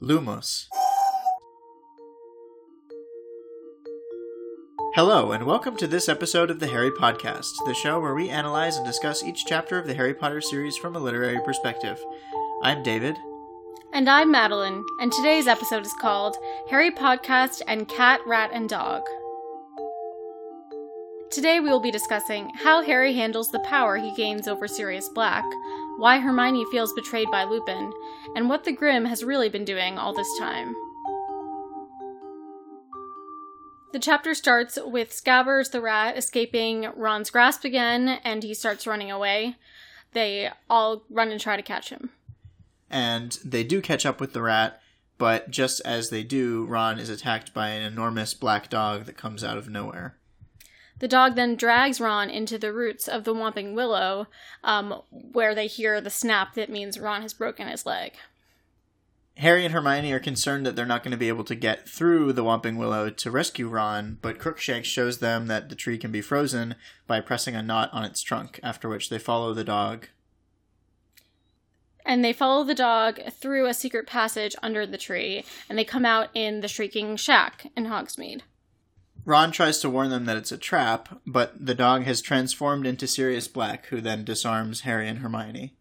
Lumos. Hello, and welcome to this episode of the Harry Podcast, the show where we analyze and discuss each chapter of the Harry Potter series from a literary perspective. I'm David. And I'm Madeline, and today's episode is called Harry Podcast and Cat, Rat, and Dog. Today we will be discussing how Harry handles the power he gains over Sirius Black, why Hermione feels betrayed by Lupin, and what the Grim has really been doing all this time. The chapter starts with Scabbers the rat escaping Ron's grasp again, and he starts running away. They all run and try to catch him. And they do catch up with the rat, but just as they do, Ron is attacked by an enormous black dog that comes out of nowhere. The dog then drags Ron into the roots of the Whomping Willow, um, where they hear the snap that means Ron has broken his leg. Harry and Hermione are concerned that they're not going to be able to get through the Whomping Willow to rescue Ron, but Crookshanks shows them that the tree can be frozen by pressing a knot on its trunk, after which they follow the dog. And they follow the dog through a secret passage under the tree, and they come out in the Shrieking Shack in Hogsmeade. Ron tries to warn them that it's a trap, but the dog has transformed into Sirius Black, who then disarms Harry and Hermione.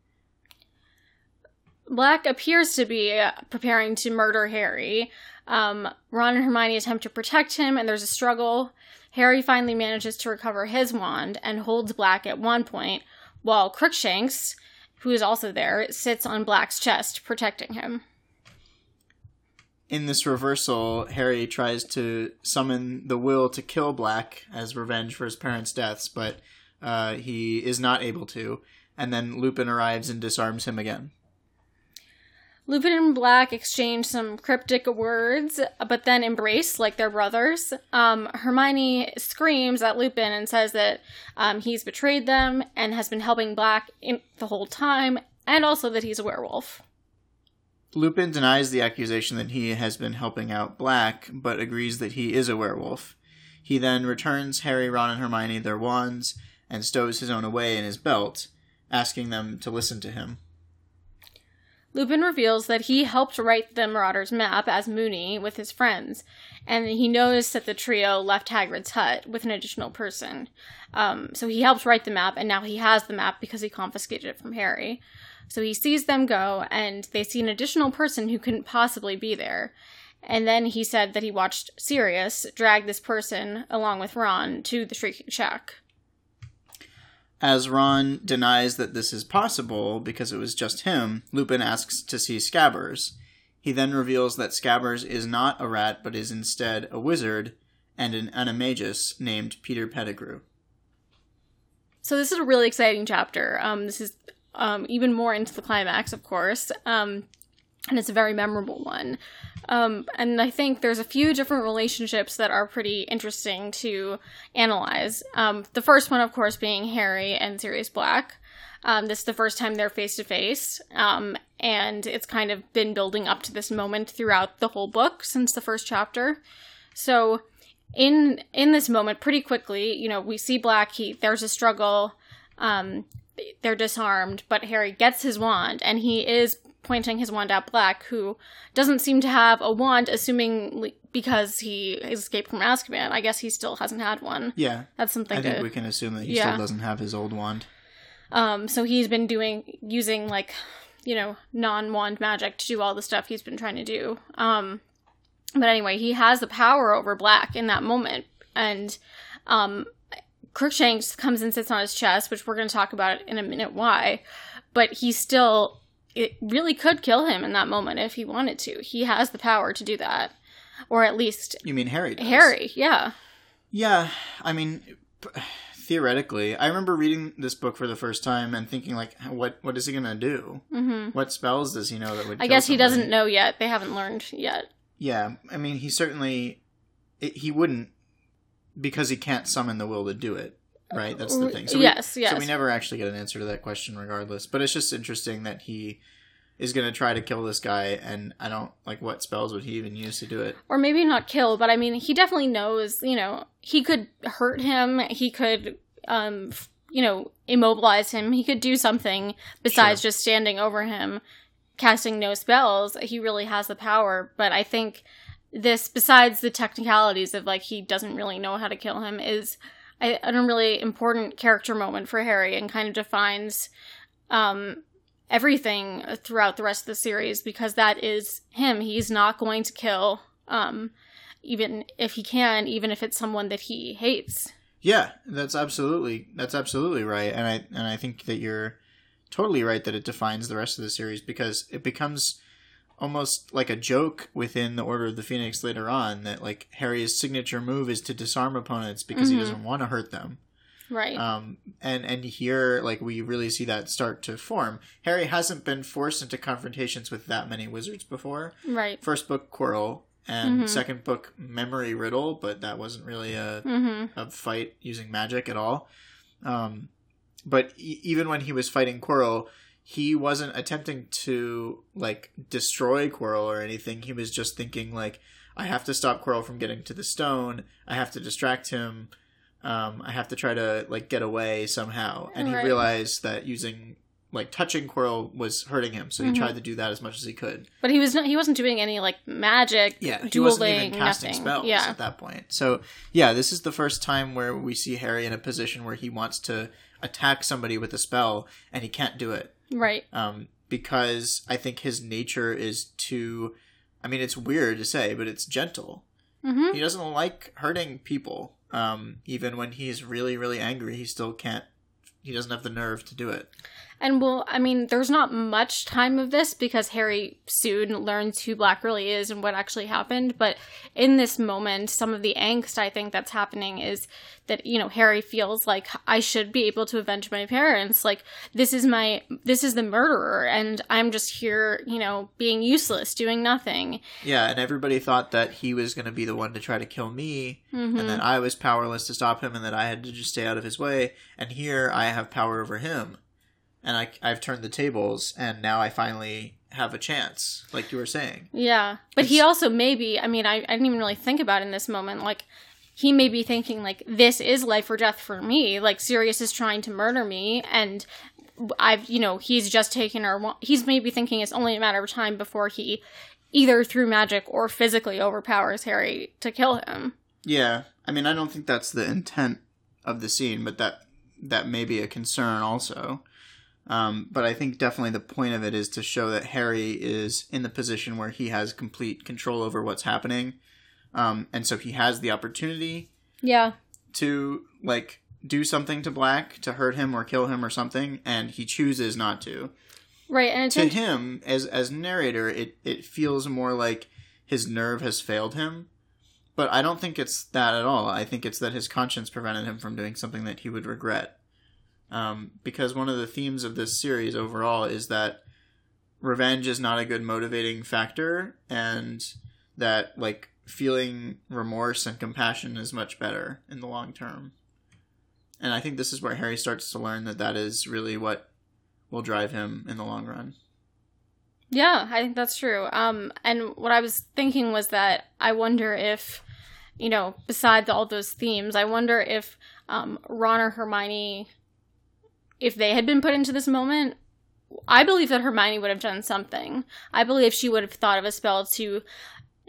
Black appears to be preparing to murder Harry. Um, Ron and Hermione attempt to protect him, and there's a struggle. Harry finally manages to recover his wand and holds Black at one point, while Crookshanks, who is also there, sits on Black's chest, protecting him in this reversal, Harry tries to summon the will to kill Black as revenge for his parents' deaths, but uh, he is not able to. And then Lupin arrives and disarms him again. Lupin and Black exchange some cryptic words, but then embrace like they're brothers. Um, Hermione screams at Lupin and says that um, he's betrayed them and has been helping Black in- the whole time, and also that he's a werewolf. Lupin denies the accusation that he has been helping out Black, but agrees that he is a werewolf. He then returns Harry, Ron, and Hermione their wands and stows his own away in his belt, asking them to listen to him. Lupin reveals that he helped write the Marauders map as Moony with his friends, and he noticed that the trio left Hagrid's hut with an additional person. Um, so he helped write the map, and now he has the map because he confiscated it from Harry. So he sees them go, and they see an additional person who couldn't possibly be there. And then he said that he watched Sirius drag this person, along with Ron, to the Shrieking Shack. As Ron denies that this is possible because it was just him, Lupin asks to see Scabbers. He then reveals that Scabbers is not a rat, but is instead a wizard and an animagus named Peter Pettigrew. So this is a really exciting chapter. Um, this is um, even more into the climax, of course. Um, and it's a very memorable one. Um, and I think there's a few different relationships that are pretty interesting to analyze. Um, the first one, of course, being Harry and Sirius Black. Um, this is the first time they're face to face, and it's kind of been building up to this moment throughout the whole book since the first chapter. So, in in this moment, pretty quickly, you know, we see Black. He there's a struggle. They're disarmed, but Harry gets his wand and he is pointing his wand at Black, who doesn't seem to have a wand, assuming because he escaped from Azkaban. I guess he still hasn't had one. Yeah, that's something. I think to, we can assume that he yeah. still doesn't have his old wand. Um, so he's been doing using like, you know, non wand magic to do all the stuff he's been trying to do. Um, but anyway, he has the power over Black in that moment, and um, Crookshanks comes and sits on his chest, which we're going to talk about in a minute why, but he still it really could kill him in that moment if he wanted to. He has the power to do that, or at least you mean Harry? Does. Harry, yeah, yeah. I mean, theoretically, I remember reading this book for the first time and thinking like, what what is he gonna do? Mm-hmm. What spells does he know that would? I guess he doesn't know yet. They haven't learned yet. Yeah, I mean, he certainly it, he wouldn't because he can't summon the will to do it. Right, that's the thing. So yes, we, yes. So we never actually get an answer to that question, regardless. But it's just interesting that he is going to try to kill this guy, and I don't like what spells would he even use to do it? Or maybe not kill, but I mean, he definitely knows. You know, he could hurt him. He could, um, you know, immobilize him. He could do something besides sure. just standing over him casting no spells, he really has the power. But I think this, besides the technicalities of like he doesn't really know how to kill him, is a, a really important character moment for Harry and kind of defines um, everything throughout the rest of the series because that is him. He's not going to kill, um, even if he can, even if it's someone that he hates. Yeah, that's absolutely that's absolutely right, and I and I think that you're totally right that it defines the rest of the series because it becomes almost like a joke within the Order of the Phoenix later on that like Harry's signature move is to disarm opponents because Mm-hmm. he doesn't want to hurt them. Right. Um, and and here like we really see that start to form. Harry hasn't been forced into confrontations with that many wizards before. right. First book Quirrell and Mhm. second book Memory Riddle, but that wasn't really a Mm-hmm. a fight using magic at all. Um, but e- even when he was fighting Quirrell, he wasn't attempting to like destroy Quirrell or anything. He was just thinking like, I have to stop Quirrell from getting to the stone. I have to distract him. Um, I have to try to like get away somehow. And he realized that using like touching Quirrell was hurting him, so he Mhm. tried to do that as much as he could. But he was not. He wasn't doing any like magic. Yeah, he dueling, wasn't even casting nothing. spells Yeah. at that point. So yeah, this is the first time where we see Harry in a position where he wants to attack somebody with a spell and he can't do it Right. um, because I think his nature is too. I mean, it's weird to say, but it's gentle. Mm-hmm. He doesn't like hurting people. Um, even when he's really, really angry, he still can't. He doesn't have the nerve to do it. And well, I mean, there's not much time of this because Harry soon learns who Black really is and what actually happened. But in this moment, some of the angst I think that's happening is that, you know, Harry feels like I should be able to avenge my parents. Like, this is my, this is the murderer, and I'm just here, you know, being useless, doing nothing. Yeah, and everybody thought that he was going to be the one to try to kill me, Mhm. and that I was powerless to stop him, and that I had to just stay out of his way. And here I have power over him, and I, I've turned the tables, and now I finally have a chance, like you were saying. Yeah. But he also maybe, I mean, I, I didn't even really think about in this moment, like, he may be thinking, like, this is life or death for me. Like, Sirius is trying to murder me, and I've, you know, he's just taken our, he's maybe thinking it's only a matter of time before he either through magic or physically overpowers Harry to kill him. Yeah, I mean, I don't think that's the intent of the scene, but that that may be a concern also. Um, but I think definitely the point of it is to show that Harry is in the position where he has complete control over what's happening, um, and so he has the opportunity Yeah. to like do something to Black to hurt him or kill him or something, and he chooses not to. Right. And To him, as as narrator, it it feels more like his nerve has failed him. But I don't think it's that at all. I think it's that his conscience prevented him from doing something that he would regret. Um, because one of the themes of this series overall is that revenge is not a good motivating factor, and that like feeling remorse and compassion is much better in the long term. And I think this is where Harry starts to learn that that is really what will drive him in the long run. Yeah, I think that's true. Um, and what I was thinking was that I wonder if, you know, besides all those themes, I wonder if um, Ron or Hermione, if they had been put into this moment, I believe that Hermione would have done something. I believe she would have thought of a spell to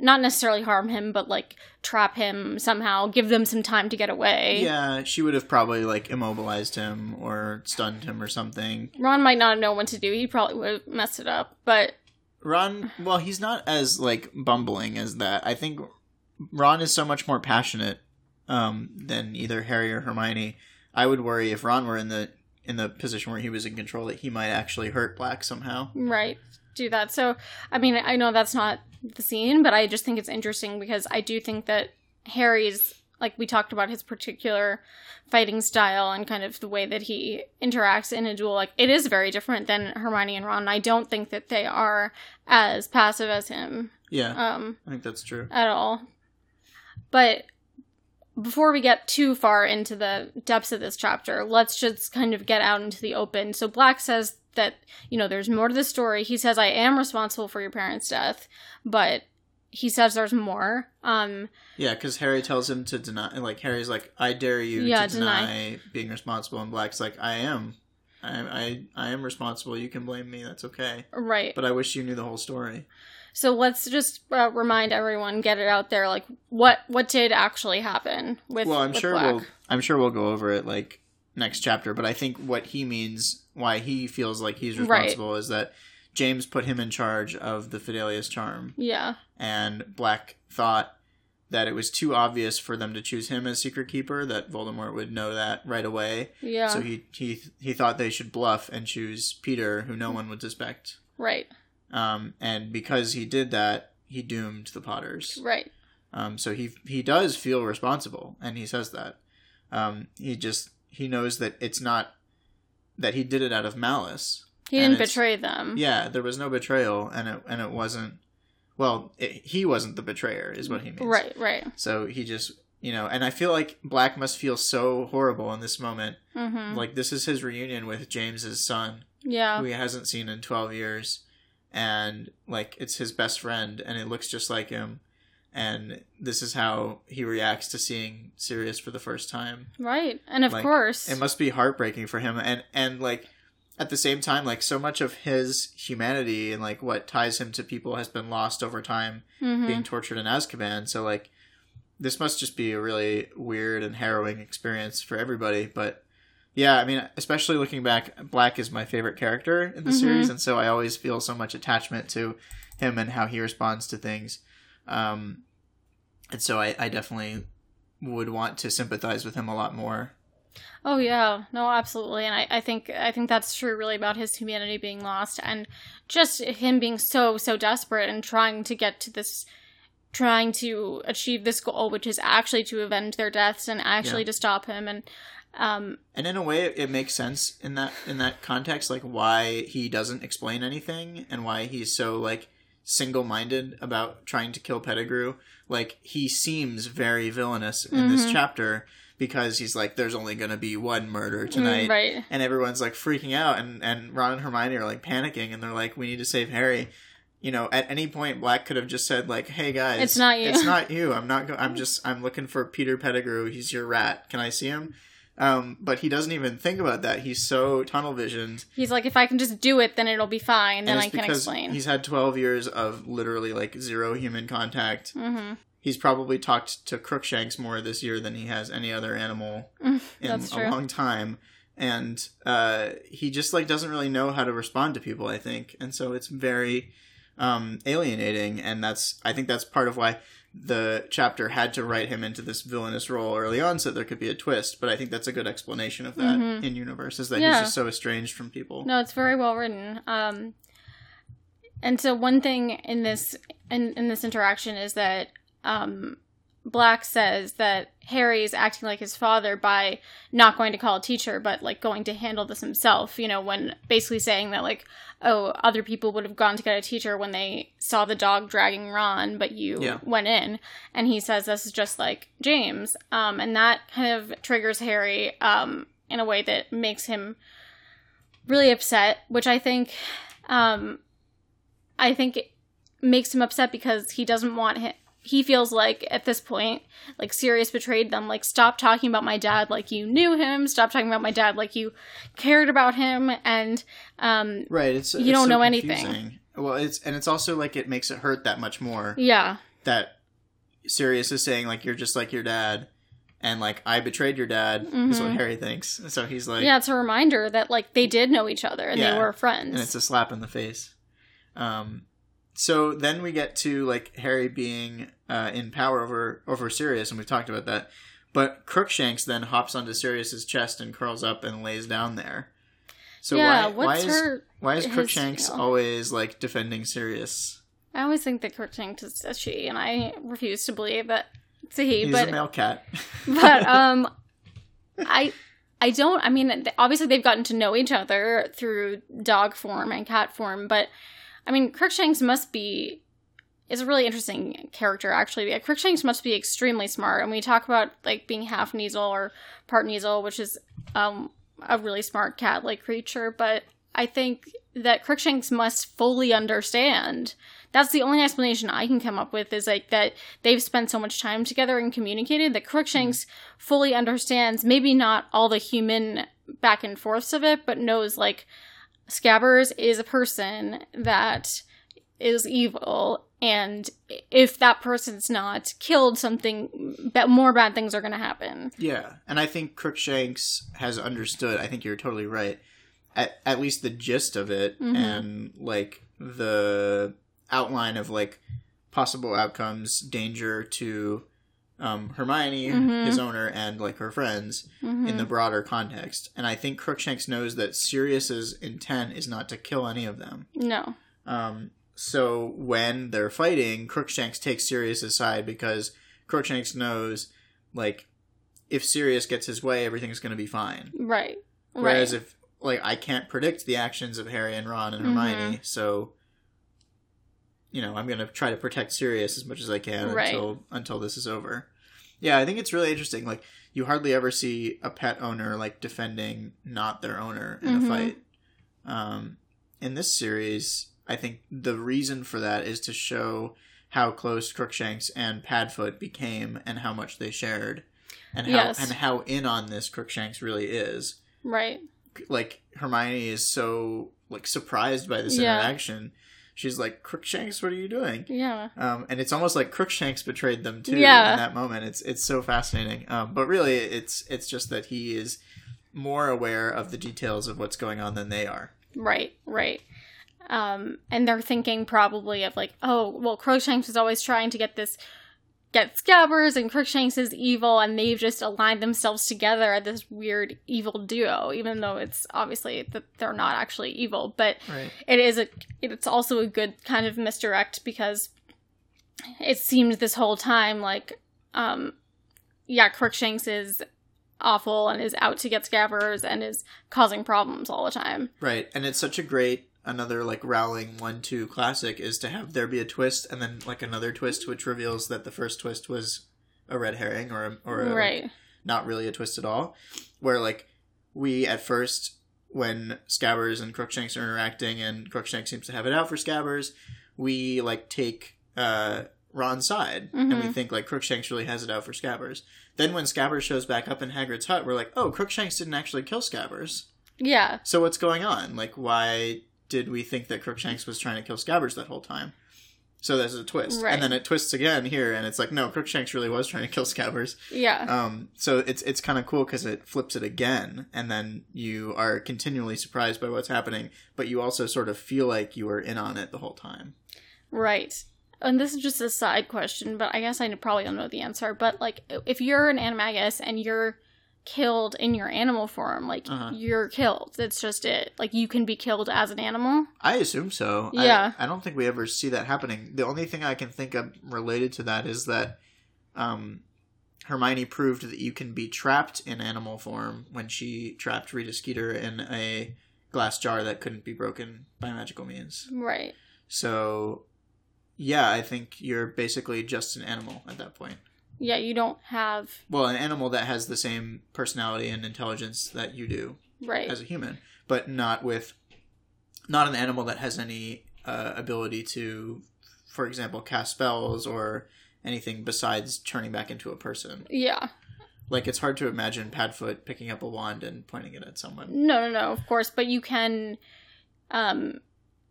not necessarily harm him, but like trap him somehow, give them some time to get away. Yeah, she would have probably like immobilized him or stunned him or something. Ron might not know what to do. He probably would have messed it up, but Ron, well, he's not as like bumbling as that. I think Ron is so much more passionate um, than either Harry or Hermione. I would worry if Ron were in the in the position where he was in control that he might actually hurt Black somehow. Right. Do that. So, I mean, I know that's not the scene, but I just think it's interesting because I do think that Harry's, like we talked about his particular fighting style and kind of the way that he interacts in a duel, like it is very different than Hermione and Ron. I don't think that they are as passive as him Yeah, um, I think that's true. at all. But before we get too far into the depths of this chapter, let's just kind of get out into the open. So Black says that, you know, there's more to the story. He says, I am responsible for your parents' death, but he says there's more. Um, Yeah, because Harry tells him to deny. Like Harry's like, "I dare you Yeah, to deny. deny being responsible," and Black's like, "I am." I, I I am responsible. You can blame me. That's okay. Right. But I wish you knew the whole story. So let's just uh, remind everyone, get it out there, like what what did actually happen with. Well, I'm with sure Black. we'll I'm sure we'll go over it like next chapter. But I think what he means, why he feels like he's Right. responsible, is that James put him in charge of the Fidelius charm, Yeah. and Black thought that it was too obvious for them to choose him as secret keeper. That Voldemort would know that right away. Yeah. So he he he thought they should bluff and choose Peter, who no one would suspect. right. Um, and because he did that, he doomed the Potters. Right. Um, so he he does feel responsible, and he says that. Um, he just he knows that it's not that he did it out of malice. He didn't betray them. Yeah, there was no betrayal, and it and it wasn't. Well, it, he wasn't the betrayer, is what he means. Right. Right. So he just you know, and I feel like Black must feel so horrible in this moment. Mm-hmm. Like this is his reunion with James's son, Yeah. who he hasn't seen in 12 years and like it's his best friend and it looks just like him and this is how he reacts to seeing Sirius for the first time. Right. And of Like, course. It must be heartbreaking for him and and like at the same time like so much of his humanity and like what ties him to people has been lost over time Mhm. being tortured in Azkaban so like this must just be a really weird and harrowing experience for everybody but yeah i mean especially looking back black is my favorite character in the Mhm. series and so i always feel so much attachment to him and how he responds to things. Um, and so I, I definitely would want to sympathize with him a lot more. Oh yeah, no, absolutely, and I, I think I think that's true really about his humanity being lost, and just him being so so desperate and trying to get to this, trying to achieve this goal, which is actually to avenge their deaths and actually Yeah. to stop him, and um, and in a way it, it makes sense in that in that context like why he doesn't explain anything and why he's so like single-minded about trying to kill pettigrew. Like he seems very villainous in this Mhm. chapter because he's like there's only going to be one murder tonight. mm, right, and everyone's like freaking out and and ron and hermione are like panicking and they're like we need to save harry. You know at any point black could have just said like hey guys It's not you." it's not you. I'm not go- i'm just i'm looking for peter pettigrew. He's your rat. Can i see him um, but he doesn't even think about that. He's so tunnel visioned, he's like, if I can just do it, then it'll be fine, then and I can because explain. he's had twelve years of literally like zero human contact. hmm He's probably talked to Crookshanks more this year than he has any other animal in a long time, and uh, he just like doesn't really know how to respond to people. I think, and so it's very um, alienating, and that's I think that's part of why the chapter had to write him into this villainous role early on so there could be a twist but i think that's a good explanation of that Mhm. in universe is that Yeah. he's just so estranged from people No, it's very well written. Um, and so one thing in this in, in this interaction is that um, Black says that Harry is acting like his father by not going to call a teacher, but like going to handle this himself. You know, when basically saying that like, oh, other people would have gone to get a teacher when they saw the dog dragging Ron, but you Yeah. went in. And he says this is just like James, um, and that kind of triggers Harry um, in a way that makes him really upset, which I think, um, I think it makes him upset because he doesn't want him. He feels like at this point, like Sirius betrayed them. Like, stop talking about my dad like you knew him. Stop talking about my dad like you cared about him. And um, right it's You it's don't so know anything. well it's and it's also like it makes it hurt that much more yeah, that sirius is saying like you're just like your dad and like i betrayed your dad is what Mhm. harry thinks so he's like yeah, it's a reminder that like they did know each other and Yeah. they were friends, and it's a slap in the face. Um, so then we get to like Harry being uh, in power over over Sirius, and we've talked about that. But Crookshanks then hops onto Sirius's chest and curls up and lays down there. So yeah, why, why is her? why is his Crookshanks always like defending Sirius? I always think that Crookshanks is a she, and I refuse to believe that it's a he. He's but a male cat. but um i i don't i mean obviously they've gotten to know each other through dog form and cat form but i mean crookshanks must be is a really interesting character actually. Crookshanks must be extremely smart. And we talk about like being half Kneazle or part Kneazle which is um a really smart cat like creature. But i think that crookshanks must fully understand that's the only explanation I can come up with is like that they've spent so much time together and communicated that Crookshanks fully understands maybe not all the human back and forths of it, but knows like Scabbers is a person that is evil, and if that person's not killed, something more bad things are going to happen. Yeah, and I think Crookshanks has understood. I think you're totally right. At at least the gist of it, Mhm. and like the outline of like possible outcomes, danger to um, Hermione, Mhm. his owner, and like her friends Mhm. in the broader context. And I think Crookshanks knows that Sirius's intent is not to kill any of them. no, Um, so when they're fighting, Crookshanks takes Sirius's side because Crookshanks knows, like, if Sirius gets his way, everything's going to be fine. right, Whereas right. if, like, I can't predict the actions of Harry and Ron and Mm-hmm. Hermione, so, you know, I'm going to try to protect Sirius as much as I can Right. until until this is over. Yeah, I think it's really interesting. Like, you hardly ever see a pet owner like defending not their owner in Mhm. a fight. Um, in this series, I think the reason for that is to show how close Crookshanks and Padfoot became and how much they shared, and how Yes. and how in on this Crookshanks really is. right. Like Hermione is so like surprised by this Yeah. interaction. She's like, Crookshanks, what are you doing? Yeah, Um, and it's almost like Crookshanks betrayed them too Yeah. in that moment. It's it's so fascinating. Um, but really, it's it's just that he is more aware of the details of what's going on than they are. right, right. Um, and they're thinking probably of like, oh, well, Crookshanks is always trying to get this, get Scabbers, and Crookshanks is evil, and they've just aligned themselves together at this weird evil duo, even though it's obviously that they're not actually evil. But Right. it is a, it's also a good kind of misdirect because it seemed this whole time like, um, yeah, Crookshanks is awful and is out to get Scabbers and is causing problems all the time. Right. And it's such a great another like Rowling one two classic is to have there be a twist and then like another twist which reveals that the first twist was a red herring or a, or a, right. not really a twist at all. Where like we at first when Scabbers and Crookshanks are interacting and Crookshanks seems to have it out for Scabbers, we like take uh Ron's side and we Mhm. think like Crookshanks really has it out for Scabbers. Then when Scabbers shows back up in Hagrid's hut, we're like, oh, Crookshanks didn't actually kill Scabbers. Yeah. So what's going on? Like, why did we think that Crookshanks was trying to kill Scabbers that whole time? So there's a twist, Right. and then it twists again here, and it's like, no, Crookshanks really was trying to kill Scabbers. Yeah. Um, so it's it's kind of cool because it flips it again, and then you are continually surprised by what's happening, but you also sort of feel like you were in on it the whole time. Right. And this is just a side question, but I guess I probably don't know the answer. But like, if you're an animagus and you're killed in your animal form, like Uh-huh. you're killed. That's just it. Like you can be killed as an animal. I assume so. I- Yeah. I, don't think we ever see that happening. The only thing I can think of related to that is that um, Hermione proved that you can be trapped in animal form when she trapped Rita Skeeter in a glass jar that couldn't be broken by magical means. Right. So, yeah, I think you're basically just an animal at that point. Yeah. You don't have. Well, an animal that has the same personality and intelligence that you do Right. as a human, but not with not an animal that has any uh, ability to, for example, cast spells or anything besides turning back into a person. yeah. Like it's hard to imagine Padfoot picking up a wand and pointing it at someone. No, no, no. Of course, but you can. Um,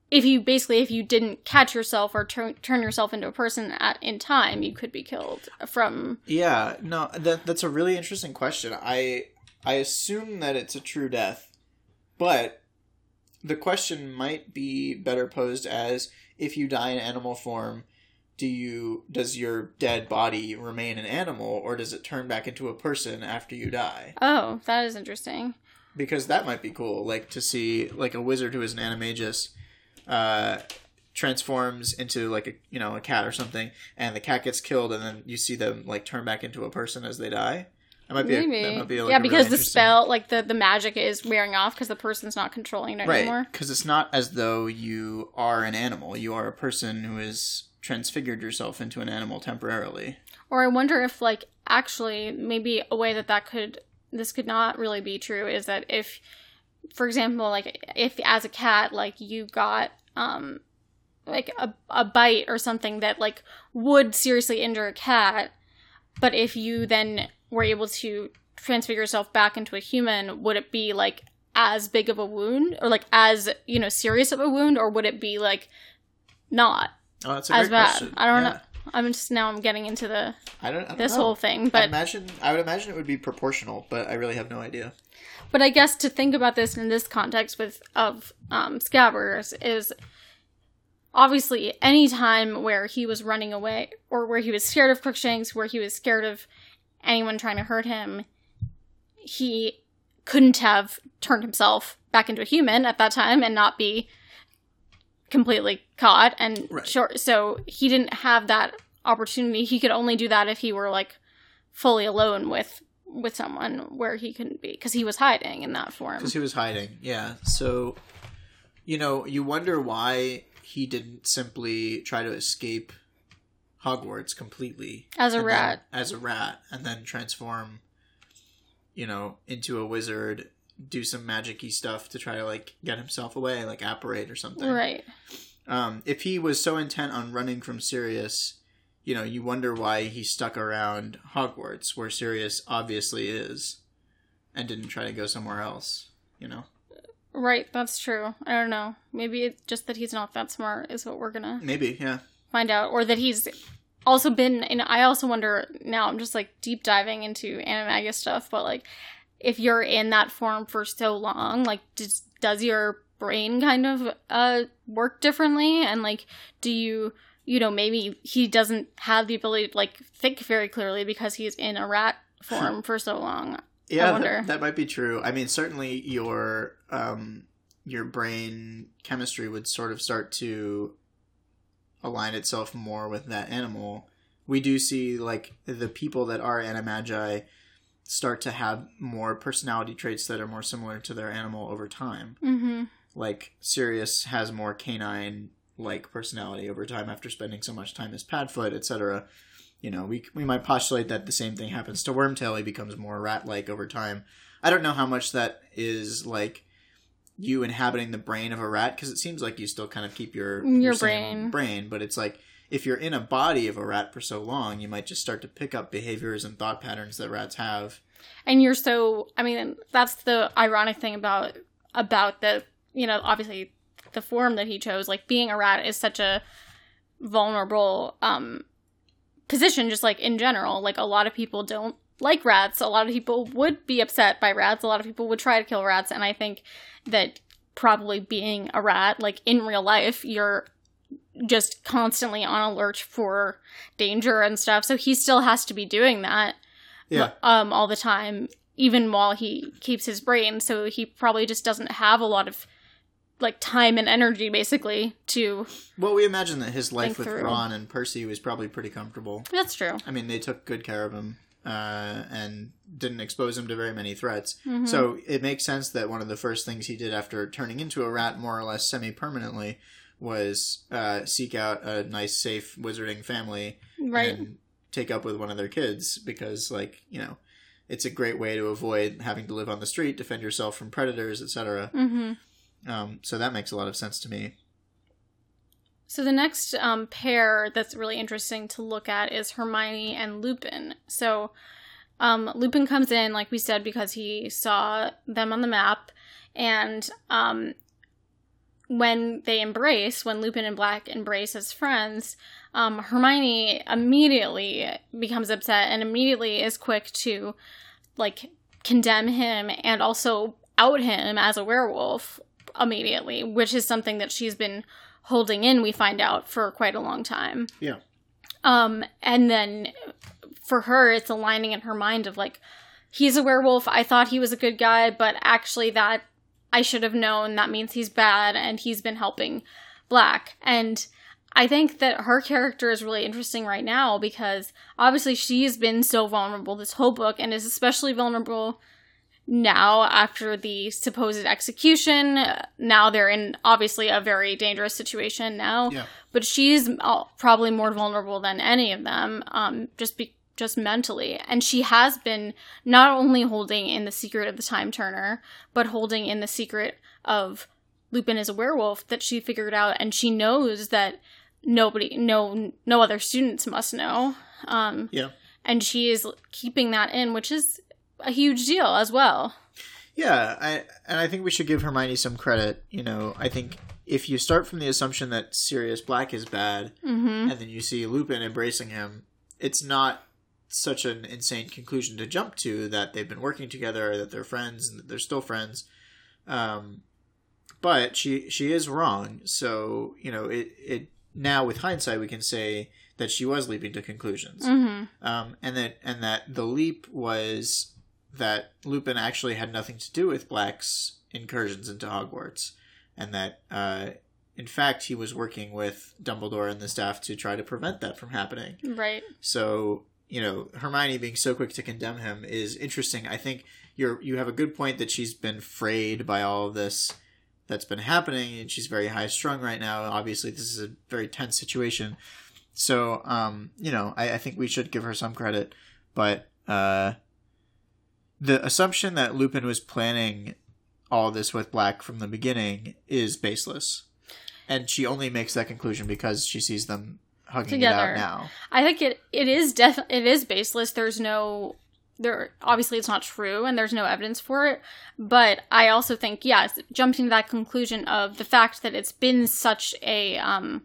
if you basically if you didn't catch yourself or turn turn yourself into a person at in time, you could be killed from. Yeah, no, that that's a really interesting question. I I assume that it's a true death, but the question might be better posed as if you die in animal form, do you does your dead body remain an animal or does it turn back into a person after you die? Oh, that is interesting. Because that might be cool, like to see like a wizard who is an animagus uh transforms into like a you know a cat or something and the cat gets killed and then you see them like turn back into a person as they die that might be a, Maybe. that might be like, yeah, a really because the spell, like the the magic, is wearing off because the person's not controlling it right anymore. because it's not as though you are an animal you are a person who has transfigured yourself into an animal temporarily Or I wonder if, like, actually, maybe a way that that could this could not really be true is that if, for example, like if as a cat, like you got um like a a bite or something that like would seriously injure a cat, but if you then were able to transfigure yourself back into a human, would it be like as big of a wound or like as, you know, serious of a wound or would it be like not Oh, that's a as great bad? question. I don't Yeah. know. I'm just now I'm getting into the I don't. I don't this know. whole thing, I but imagine. I would imagine it would be proportional, but I really have no idea. But I guess to think about this in this context with of um, Scabbers is obviously any time where he was running away or where he was scared of Crookshanks, where he was scared of anyone trying to hurt him, he couldn't have turned himself back into a human at that time and not be completely caught and Right. short. So he didn't have that opportunity. He could only do that if he were like fully alone with with someone where he couldn't be because he was hiding in that form. Because he was hiding. Yeah. So, you know, you wonder why he didn't simply try to escape Hogwarts completely As a rat. then- as a rat, and then transform, you know, into a wizard, do some magicy stuff to try to like get himself away, like apparate or something. Right. Um, if he was so intent on running from Sirius, you know, you wonder why he stuck around Hogwarts, where Sirius obviously is, and didn't try to go somewhere else. You know, Right, that's true. I don't know. Maybe it's just that he's not that smart is what we're gonna maybe, yeah. find out. Or that he's also been and I also wonder now I'm just like deep diving into animagus stuff, but like if you're in that form for so long, like does does your brain kind of uh work differently? And like do you you know, maybe he doesn't have the ability to like think very clearly because he's in a rat form for so long. Yeah, wonder. that, that might be true. I mean, certainly your um, your brain chemistry would sort of start to align itself more with that animal. We do see like the people that are animagi start to have more personality traits that are more similar to their animal over time. Mm-hmm. Like Sirius has more canine like personality over time after spending so much time as Padfoot, etc. You know, we we might postulate that the same thing happens to Wormtail. He becomes more rat-like over time. I don't know how much that is like you inhabiting the brain of a rat because it seems like you still kind of keep your Your same brain. brain, but it's like if you're in a body of a rat for so long, you might just start to pick up behaviors and thought patterns that rats have. and you're so i mean that's the ironic thing about about the you know obviously the form that he chose like being a rat is such a vulnerable um position just like in general. Like a lot of people don't like rats. A lot of people would be upset by rats. A lot of people would try to kill rats. And i think that probably being a rat like in real life you're just constantly on alert for danger and stuff so he still has to be doing that Yeah. um all the time even while he keeps his brain so he probably just doesn't have a lot of like time and energy basically to Well, we imagine that his life with through. Ron and Percy was probably pretty comfortable. that's true I mean, they took good care of him uh, and didn't expose him to very many threats. Mhm. So it makes sense that one of the first things he did after turning into a rat, more or less semi permanently, was uh, seek out a nice, safe wizarding family right and take up with one of their kids because, like, you know, it's a great way to avoid having to live on the street, defend yourself from predators, etc. mm-hmm Um, so that makes a lot of sense to me. So the next um, pair that's really interesting to look at is Hermione and Lupin. So um, Lupin comes in, like we said, because he saw them on the map, and um, when they embrace, when Lupin and Black embrace as friends, um, Hermione immediately becomes upset and immediately is quick to like condemn him and also out him as a werewolf immediately, which is something that she's been holding in, we find out, for quite a long time. Yeah. Um, and then for her, it's aligning in her mind of like, he's a werewolf. I thought he was a good guy, but actually, that I should have known. That means he's bad, and he's been helping Black. And I think that her character is really interesting right now because obviously she's been so vulnerable this whole book and is especially vulnerable now after the supposed execution. Now they're in obviously a very dangerous situation now, Yeah. but she's probably more vulnerable than any of them, um, just be just mentally. And she has been not only holding in the secret of the Time Turner, but holding in the secret of Lupin is a werewolf that she figured out, and she knows that nobody, no, no other students must know. Um, Yeah. and she is keeping that in, which is a huge deal as well. Yeah, I and I think we should give Hermione some credit. You know, I think if you start from the assumption that Sirius Black is bad, Mm-hmm. and then you see Lupin embracing him, it's not such an insane conclusion to jump to that they've been working together, that they're friends, and that they're still friends. Um, but she she is wrong. So you know, it it now with hindsight we can say that she was leaping to conclusions, Mm-hmm. um, and that and that the leap was that Lupin actually had nothing to do with Black's incursions into Hogwarts, and that uh, in fact he was working with Dumbledore and the staff to try to prevent that from happening. Right. So you know, Hermione being so quick to condemn him is interesting. I think you're you have a good point that she's been frayed by all of this that's been happening, and she's very high strung right now. Obviously, this is a very tense situation. So, um, you know, I, I think we should give her some credit, but uh, the assumption that Lupin was planning all this with Black from the beginning is baseless, and she only makes that conclusion because she sees them Together. out now. I think it it is def it is baseless. There's no there obviously it's not true and there's no evidence for it. But I also think yes, jumping to that conclusion of the fact that it's been such a um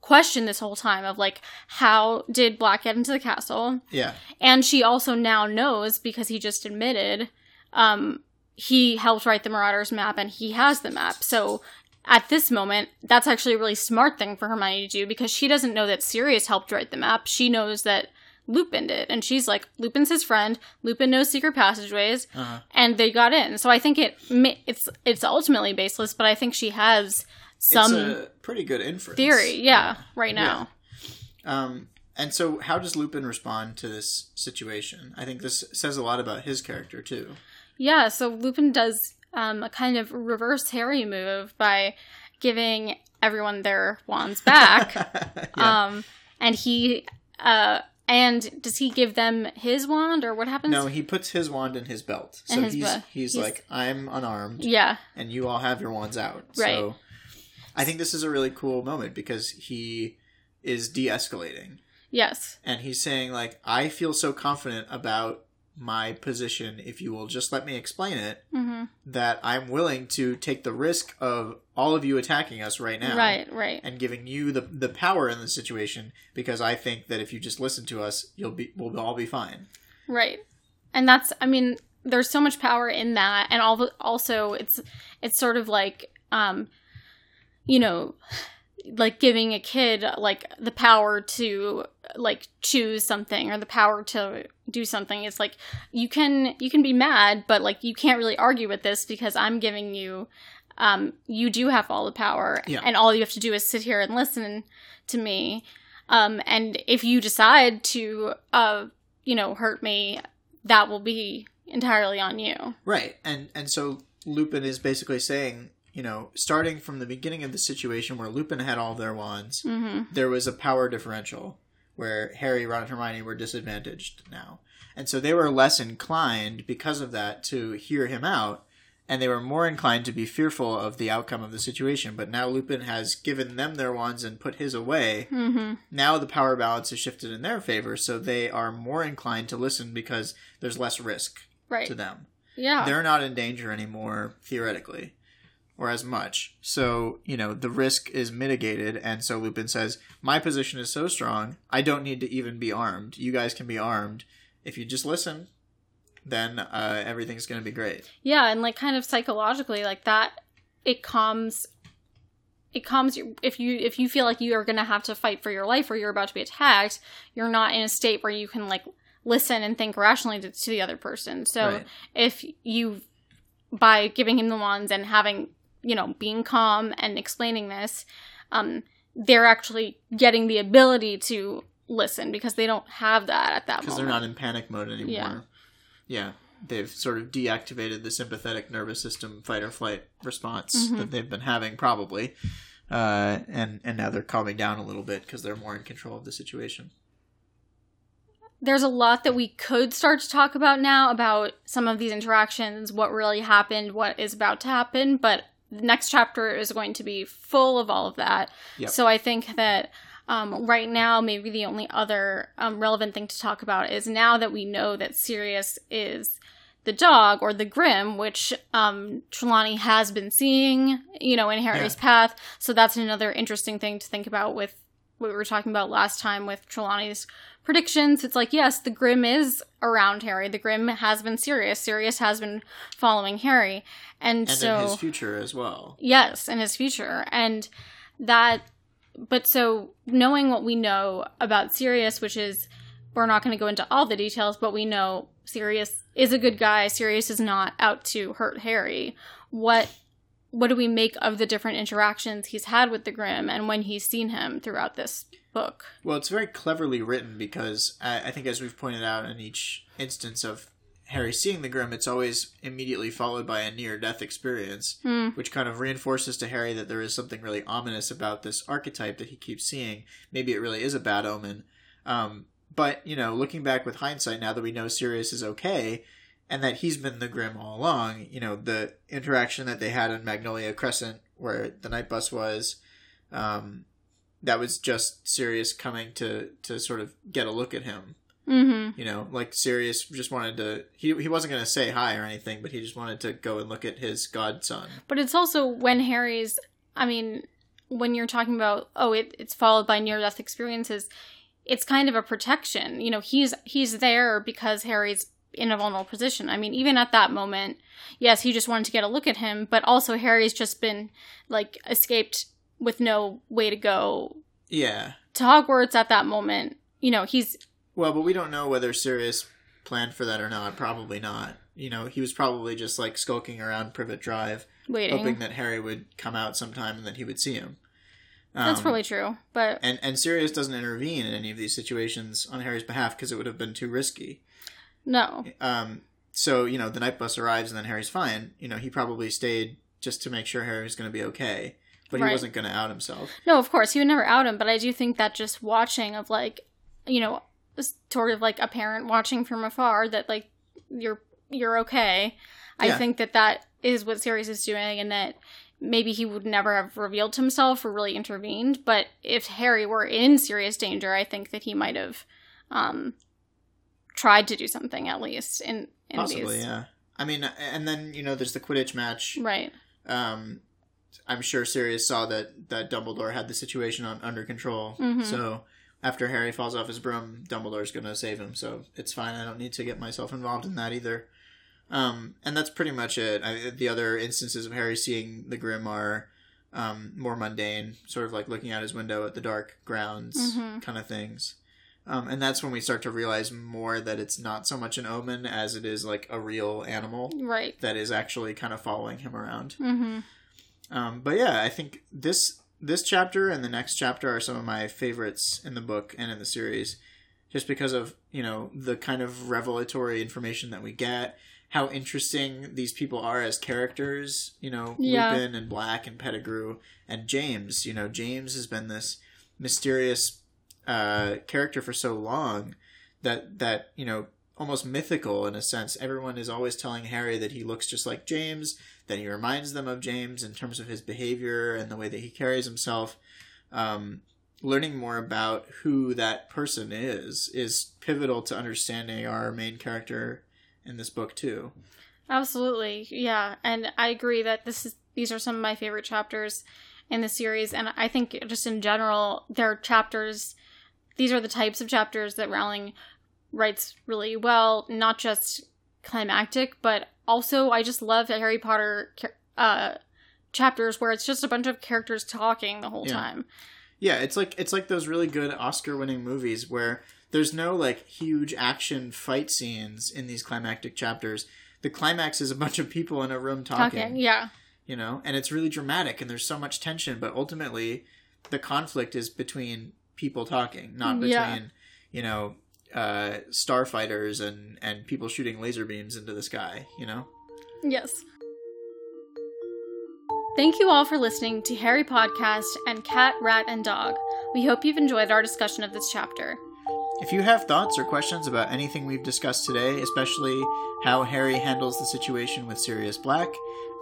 question this whole time of like how did Black get into the castle? Yeah. And she also now knows because he just admitted um he helped write the Marauders map and he has the map. So at this moment, that's actually a really smart thing for Hermione to do because she doesn't know that Sirius helped write the map. She knows that Lupin did. And she's like, Lupin's his friend. Lupin knows secret passageways. Uh-huh. And they got in. So I think it it's it's ultimately baseless, but I think she has some it's a pretty good inference. theory. Yeah, right now. Um, and so, how does Lupin respond to this situation? I think this says a lot about his character too. Yeah, so Lupin does um, a kind of reverse Harry move by giving everyone their wands back. Yeah. Um, and he, uh, and does he give them his wand or what happens? no, he puts his wand in his belt, so his he's, he's He's- like, "I'm unarmed, Yeah, and you all have your wands out." Right. So, I think this is a really cool moment because he is de-escalating, yes, and he's saying like, "I feel so confident about my position. If you will just let me explain it." hmm that I'm willing to take the risk of all of you attacking us right now. right, right, And giving you the the power in the situation because I think that if you just listen to us, you'll be we'll all be fine. right. And that's, I mean, there's so much power in that, and all also it's it's sort of like, um, you know, like giving a kid like the power to like choose something or the power to do something it's like you can you can be mad but like you can't really argue with this because i'm giving you um you do have all the power Yeah. and all you have to do is sit here and listen to me um and if you decide to uh you know hurt me that will be entirely on you Right. And and so Lupin is basically saying, you know, starting from the beginning of the situation where Lupin had all their wands, hmm there was a power differential where Harry, Ron, and Hermione were disadvantaged now. And so they were less inclined because of that to hear him out, and they were more inclined to be fearful of the outcome of the situation. But now Lupin has given them their wands and put his away. hmm Now the power balance has shifted in their favor, so they are more inclined to listen because there's less risk right to them yeah they're not in danger anymore theoretically or as much so you know the risk is mitigated and so lupin says my position is so strong i don't need to even be armed you guys can be armed if you just listen then uh, everything's going to be great Yeah, and like kind of psychologically, like that, it calms. It calms you if you if you feel like you are gonna have to fight for your life or you're about to be attacked. You're not in a state where you can like listen and think rationally to, to the other person. So Right. if you by giving him the wands and having you know being calm and explaining this, um, they're actually getting the ability to listen because they don't have that at that because they're not in panic mode anymore. Yeah. yeah they've sort of deactivated the sympathetic nervous system fight or flight response Mhm. that they've been having probably. Uh, and and now they're calming down a little bit because they're more in control of the situation. There's a lot that we could start to talk about now about some of these interactions, what really happened, what is about to happen, but next chapter is going to be full of all of that. Yep. So I think that um, right now, maybe the only other um, relevant thing to talk about is now that we know that Sirius is the dog or the Grim, which um, Trelawney has been seeing, you know, in Harry's Yeah. path. So that's another interesting thing to think about with what we were talking about last time with Trelawney's predictions. It's like, yes, the Grim is around Harry. The Grim has been Sirius. Sirius has been following Harry. And, and so. in his future as well. Yes, in his future. And that but so knowing what we know about Sirius, which is we're not going to go into all the details, but we know Sirius is a good guy. Sirius is not out to hurt Harry. What what do we make of the different interactions he's had with the Grim and when he's seen him throughout this book? Well, it's very cleverly written because I, I think, as we've pointed out in each instance of Harry seeing the Grim, it's always immediately followed by a near death experience, Hmm. which kind of reinforces to Harry that there is something really ominous about this archetype that he keeps seeing. Maybe it really is a bad omen. Um, but, you know, looking back with hindsight, now that we know Sirius is okay and that he's been the Grim all along, you know, the interaction that they had on Magnolia Crescent where the Knight Bus was. Um, that was just Sirius coming to to sort of get a look at him. Mm-hmm. You know, like Sirius just wanted to. He he wasn't going to say hi or anything, but he just wanted to go and look at his godson. But it's also when Harry's, I mean, when you're talking about, oh, it, it's followed by near death experiences, it's kind of a protection. You know, he's he's there because Harry's in a vulnerable position. I mean, even at that moment, yes, he just wanted to get a look at him, but also Harry's just been like escaped with no way to go Yeah. to Hogwarts at that moment. You know, he's Well, but we don't know whether Sirius planned for that or not. Probably not. You know, he was probably just like skulking around Privet Drive, waiting. hoping that Harry would come out sometime and that he would see him. That's Um, probably true, but And and Sirius doesn't intervene in any of these situations on Harry's behalf because it would have been too risky. no. Um, so you know, the Knight Bus arrives and then Harry's fine. You know, he probably stayed just to make sure Harry was going to be okay, but he Right. wasn't going to out himself. No, of course, he would never out him, but I do think that just watching of like, you know, sort of like a parent watching from afar that like you're you're okay. I Yeah. think that that is what Sirius is doing, and that maybe he would never have revealed himself or really intervened. But if Harry were in serious danger, I think that he might have um, tried to do something at least in in Possibly, these. yeah. I mean, and then you know, there's the Quidditch match. Right. Um, I'm sure Sirius saw that that Dumbledore had the situation on under control. Mhm. So after Harry falls off his broom, Dumbledore's going to save him. So it's fine. I don't need to get myself involved in that either. Um, and that's pretty much it. I, the other instances of Harry seeing the Grim are um, more mundane, sort of like looking out his window at the dark grounds Mhm. kind of things. Um, and that's when we start to realize more that it's not so much an omen as it is like a real animal Right. that is actually kind of following him around. Mm-hmm. Um, but yeah, I think this this chapter and the next chapter are some of my favorites in the book and in the series, just because of you know the kind of revelatory information that we get, how interesting these people are as characters. You know, Yeah. Lupin and Black and Pettigrew and James. You know, James has been this mysterious uh, character for so long that that you know almost mythical in a sense. Everyone is always telling Harry that he looks just like James, that he reminds them of James in terms of his behavior and the way that he carries himself. Um, learning more about who that person is is pivotal to understanding our main character in this book too. Absolutely, yeah, and I agree that this is these are some of my favorite chapters in the series, and I think just in general, they're chapters. These are the types of chapters that Rowling writes really well, not just climactic, but also I just love Harry Potter uh, chapters where it's just a bunch of characters talking the whole Yeah. time. Yeah, it's like it's like those really good Oscar-winning movies where there's no like huge action fight scenes in these climactic chapters. The climax is a bunch of people in a room talking. Talking, yeah, you know and it's really dramatic and there's so much tension but ultimately the conflict is between people talking not between Yeah. you know uh starfighters and and people shooting laser beams into the sky you know Yes. Thank you all for listening to Harry Podcast and Cat, Rat, and Dog. We hope you've enjoyed our discussion of this chapter. if you have thoughts or questions about anything we've discussed today especially how harry handles the situation with sirius black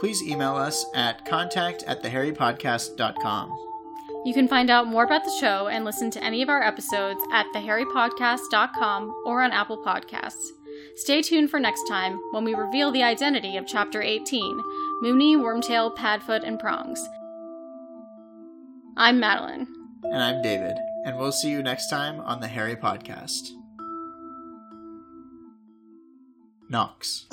please email us at contact at theharrypodcast.com You can find out more about the show and listen to any of our episodes at theharrypodcast.com or on Apple Podcasts. Stay tuned for next time when we reveal the identity of Chapter 18 Moony, Wormtail, Padfoot, and Prongs. I'm Madeline. And I'm David, and we'll see you next time on the Harry Podcast. Nox.